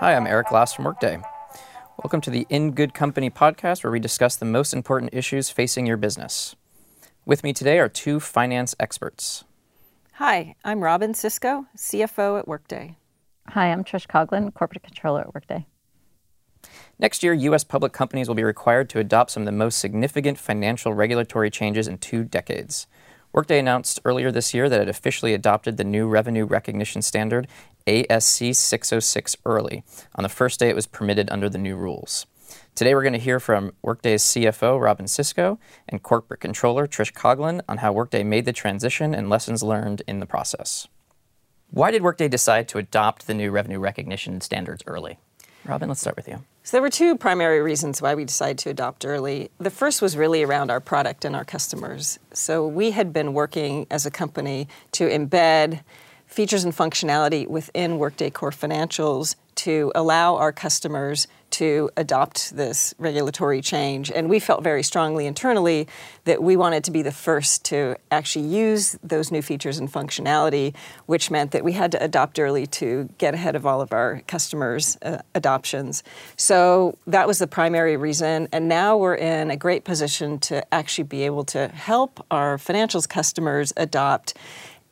Hi, I'm Eric Glass from Workday. Welcome to the In Good Company podcast, where we discuss the most important issues facing your business. With me today are two finance experts. Hi, I'm Robynne Sisco, CFO at Workday. Hi, I'm Trish Coughlin, Corporate Controller at Workday. Next year, U.S. public companies will be required to adopt some of the most significant financial regulatory changes in two decades. Workday announced earlier this year that it officially adopted the new revenue recognition standard ASC 606 early, on the first day it was permitted under the new rules. Today we're going to hear from Workday's CFO, Robynne Sisco, and Corporate Controller, Trish Coughlin, on how Workday made the transition and lessons learned in the process. Why did Workday decide to adopt the new revenue recognition standards early? Robynne, let's start with you. So there were two primary reasons why we decided to adopt early. The first was really around our product and our customers. So we had been working as a company to embed features and functionality within Workday Core Financials to allow our customers to adopt this regulatory change. And we felt very strongly internally that we wanted to be the first to actually use those new features and functionality, which meant that we had to adopt early to get ahead of all of our customers' uh, adoptions. So that was the primary reason. And now we're in a great position to actually be able to help our financials customers adopt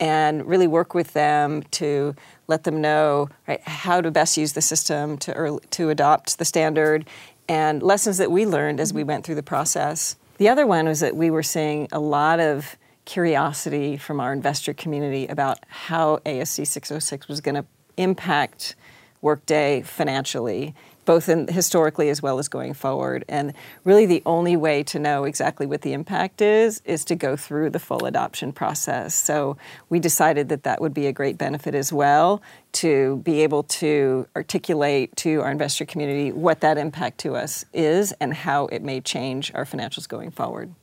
and really work with them to let them know right, how to best use the system to, early, to adopt the standard and lessons that we learned as we went through the process. The other one was that we were seeing a lot of curiosity from our investor community about how ASC 606 was going to impact Workday financially both in, historically as well as going forward. And really, the only way to know exactly what the impact is is to go through the full adoption process. So we decided that that would be a great benefit as well to be able to articulate to our investor community what that impact to us is and how it may change our financials going forward.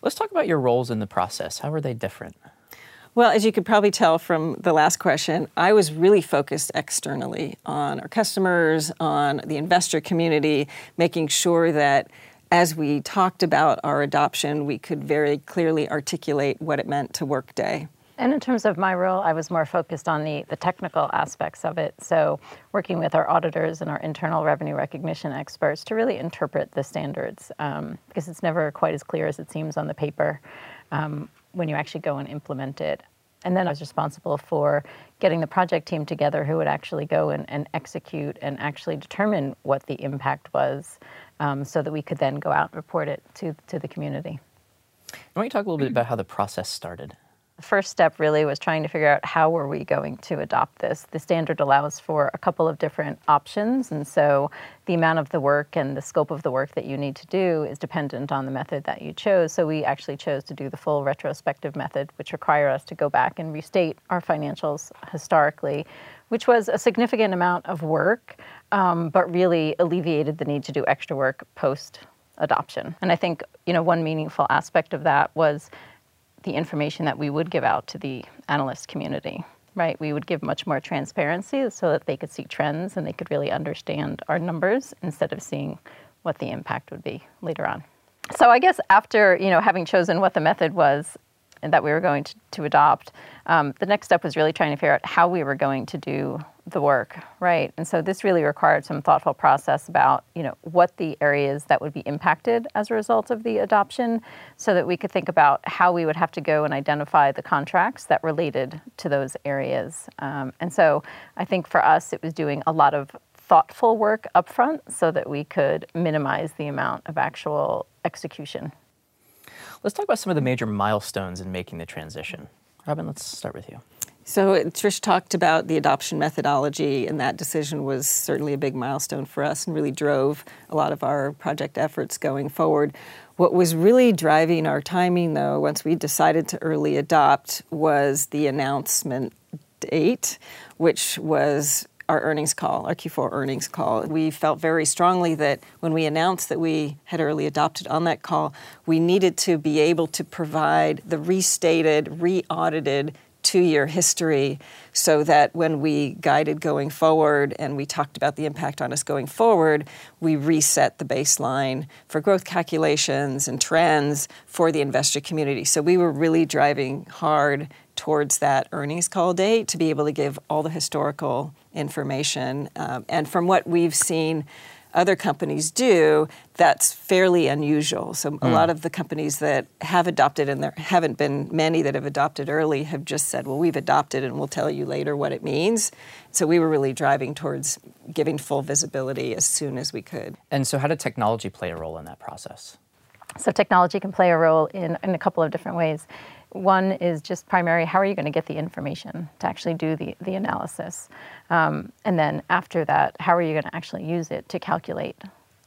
Let's talk about your roles in the process. How are they different? Well, as you could probably tell from the last question, I was really focused externally on our customers, on the investor community, making sure that as we talked about our adoption, we could very clearly articulate what it meant to Workday. And in terms of my role, I was more focused on the, the technical aspects of it. So, working with our auditors and our internal revenue recognition experts to really interpret the standards, um, because it's never quite as clear as it seems on the paper. Um, when you actually go and implement it. And then I was responsible for getting the project team together who would actually go and, and execute and actually determine what the impact was um, so that we could then go out and report it to, to the community. Why don't you talk a little bit about how the process started? The first step really was trying to figure out how were we going to adopt this. The standard allows for a couple of different options, and so the amount of the work and the scope of the work that you need to do is dependent on the method that you chose. So we actually chose to do the full retrospective method, which require us to go back and restate our financials historically, which was a significant amount of work, um, but really alleviated the need to do extra work post adoption. And I think you know one meaningful aspect of that was the information that we would give out to the analyst community right? We would give much more transparency so that they could see trends and they could really understand our numbers instead of seeing what the impact would be later on. So I guess after you know having chosen what the method was and that we were going to, to adopt, um, the next step was really trying to figure out how we were going to do the work, right? And so this really required some thoughtful process about, you know, what the areas that would be impacted as a result of the adoption, so that we could think about how we would have to go and identify the contracts that related to those areas. Um, and so I think for us, it was doing a lot of thoughtful work upfront so that we could minimize the amount of actual execution. Let's talk about some of the major milestones in making the transition. Robynne, let's start with you. So Trish talked about the adoption methodology, and that decision was certainly a big milestone for us and really drove a lot of our project efforts going forward. What was really driving our timing, though, once we decided to early adopt, was the announcement date, which was our earnings call, our Q4 earnings call. We felt very strongly that when we announced that we had early adopted on that call, we needed to be able to provide the restated, re audited two year history so that when we guided going forward and we talked about the impact on us going forward, we reset the baseline for growth calculations and trends for the investor community. So we were really driving hard towards that earnings call date to be able to give all the historical information. Um, and from what we've seen, other companies do, that's fairly unusual. So, mm. a hmm. lot of the companies that have adopted, and there haven't been many that have adopted early, have just said, well, we've adopted and we'll tell you later what it means. So, we were really driving towards giving full visibility as soon as we could. And so, how did technology play a role in that process? So, technology can play a role in, in a couple of different ways. One is just primary how are you going to get the information to actually do the, the analysis? Um, and then after that, how are you going to actually use it to calculate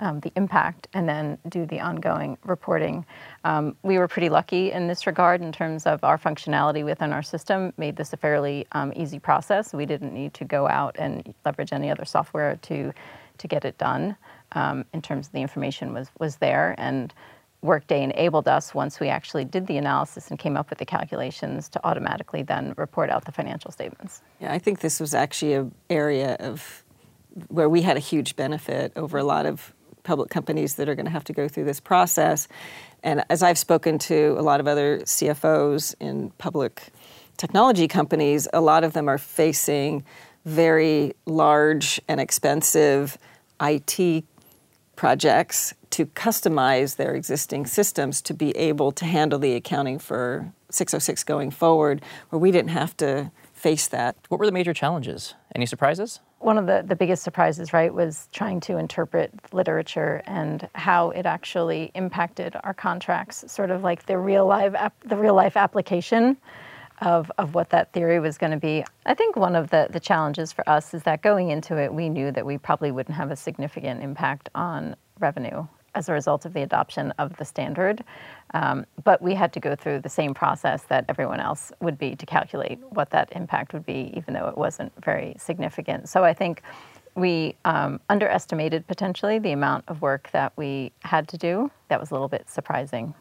um, the impact and then do the ongoing reporting? Um, we were pretty lucky in this regard in terms of our functionality within our system, made this a fairly um, easy process. We didn't need to go out and leverage any other software to, to get it done. Um, in terms of the information was, was there and Workday enabled us, once we actually did the analysis and came up with the calculations, to automatically then report out the financial statements. Yeah, I think this was actually an area of where we had a huge benefit over a lot of public companies that are going to have to go through this process. And as I've spoken to a lot of other CFOs in public technology companies, a lot of them are facing very large and expensive IT projects to customize their existing systems to be able to handle the accounting for 606 going forward, where we didn't have to face that. What were the major challenges? Any surprises? One of the, the biggest surprises, right, was trying to interpret literature and how it actually impacted our contracts, sort of like the real life the real life application of, of what that theory was going to be. I think one of the, the challenges for us is that going into it, we knew that we probably wouldn't have a significant impact on revenue as a result of the adoption of the standard. Um, but we had to go through the same process that everyone else would be to calculate what that impact would be, even though it wasn't very significant. So I think we um, underestimated potentially the amount of work that we had to do. That was a little bit surprising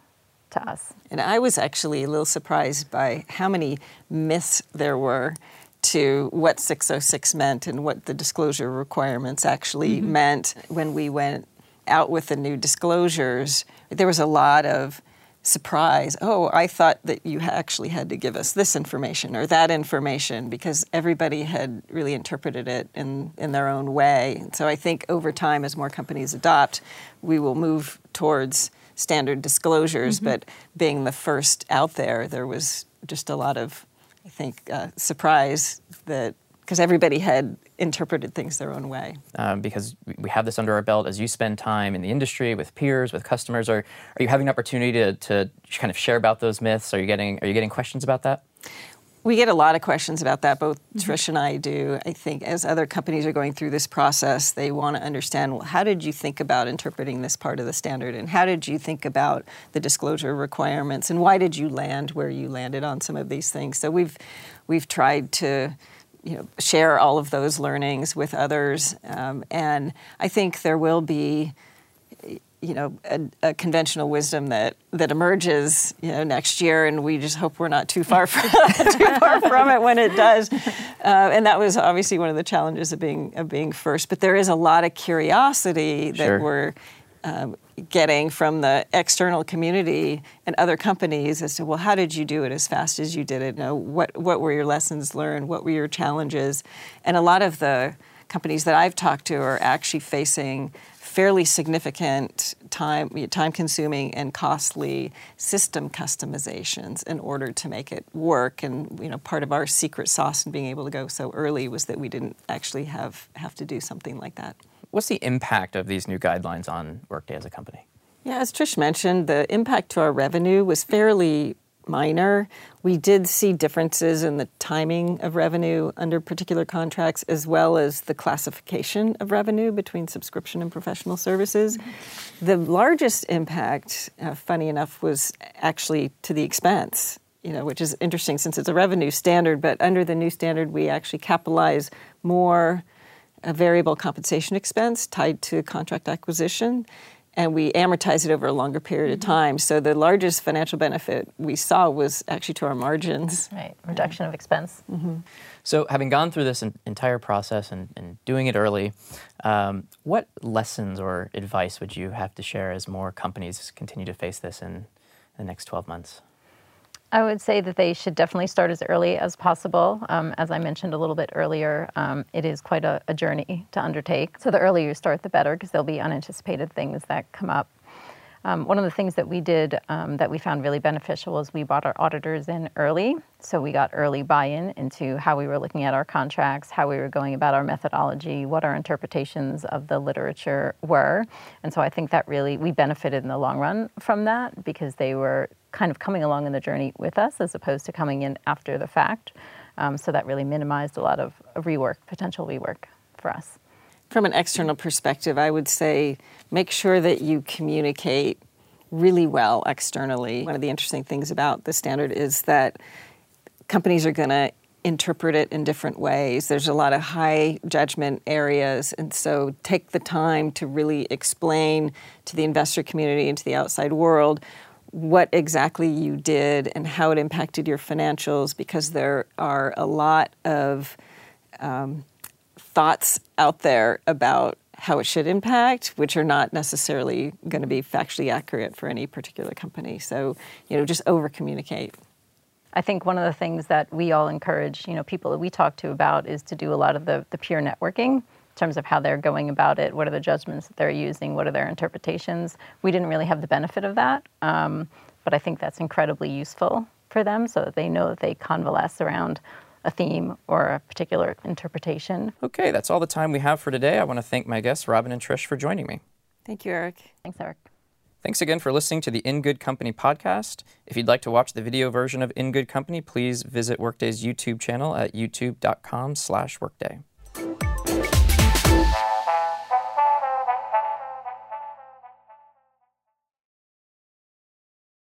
to us. And I was actually a little surprised by how many myths there were to what 606 meant and what the disclosure requirements actually mm-hmm. meant when we went out with the new disclosures, there was a lot of surprise. Oh, I thought that you actually had to give us this information or that information because everybody had really interpreted it in, in their own way. And so I think over time, as more companies adopt, we will move towards standard disclosures. Mm-hmm. But being the first out there, there was just a lot of, I think, uh, surprise that because everybody had interpreted things their own way. Um, because we have this under our belt as you spend time in the industry with peers, with customers. Are, are you having an opportunity to, to kind of share about those myths? Are you getting are you getting questions about that? We get a lot of questions about that. Both mm-hmm. Trish and I do. I think as other companies are going through this process, they want to understand well, how did you think about interpreting this part of the standard, and how did you think about the disclosure requirements, and why did you land where you landed on some of these things? So we've we've tried to you know, share all of those learnings with others. Um, and I think there will be, you know, a, a, conventional wisdom that, that emerges, you know, next year, and we just hope we're not too far from, too far from it when it does. Uh, and that was obviously one of the challenges of being of being first. But there is a lot of curiosity that sure. we're um, getting from the external community and other companies as to well how did you do it as fast as you did it? You know, what what were your lessons learned? What were your challenges? And a lot of the companies that I've talked to are actually facing fairly significant time time consuming and costly system customizations in order to make it work. And you know part of our secret sauce in being able to go so early was that we didn't actually have have to do something like that What's the impact of these new guidelines on Workday as a company? Yeah, as Trish mentioned, the impact to our revenue was fairly minor. We did see differences in the timing of revenue under particular contracts as well as the classification of revenue between subscription and professional services. The largest impact, uh, funny enough, was actually to the expense. You know, which is interesting since it's a revenue standard, but under the new standard, we actually capitalize more a variable compensation expense tied to contract acquisition. and we amortize it over a longer period of time. So the largest financial benefit we saw was actually to our margins. Right, reduction of expense. So, having gone through this entire process and, and doing it early, um, what lessons or advice would you have to share as more companies continue to face this in the next 12 months? I would say that they should definitely start as early as possible. Um, as I mentioned a little bit earlier, um, it is quite a, a journey to undertake. So the earlier you start, the better, because there'll be unanticipated things that come up. Um, one of the things that we did um, that we found really beneficial was we brought our auditors in early. So we got early buy in into how we were looking at our contracts, how we were going about our methodology, what our interpretations of the literature were. And so I think that really, we benefited in the long run from that because they were kind of coming along in the journey with us as opposed to coming in after the fact. Um, so that really minimized a lot of rework, potential rework for us. From an external perspective, I would say make sure that you communicate really well externally. One of the interesting things about the standard is that companies are going to interpret it in different ways. There's a lot of high judgment areas, and so take the time to really explain to the investor community and to the outside world what exactly you did and how it impacted your financials because there are a lot of um, thoughts out there about how it should impact, which are not necessarily going to be factually accurate for any particular company. So, you know, just over communicate. I think one of the things that we all encourage, you know, people that we talk to about is to do a lot of the, the peer networking in terms of how they're going about it, what are the judgments that they're using, what are their interpretations. We didn't really have the benefit of that, um, but I think that's incredibly useful for them so that they know that they convalesce around a theme or a particular interpretation. Okay, that's all the time we have for today. I want to thank my guests, Robynne and Trish, for joining me. Thank you, Eric. Thanks, Eric. Thanks again for listening to the In Good Company podcast. If you'd like to watch the video version of In Good Company, please visit Workday's YouTube channel at youtube.com slash workday.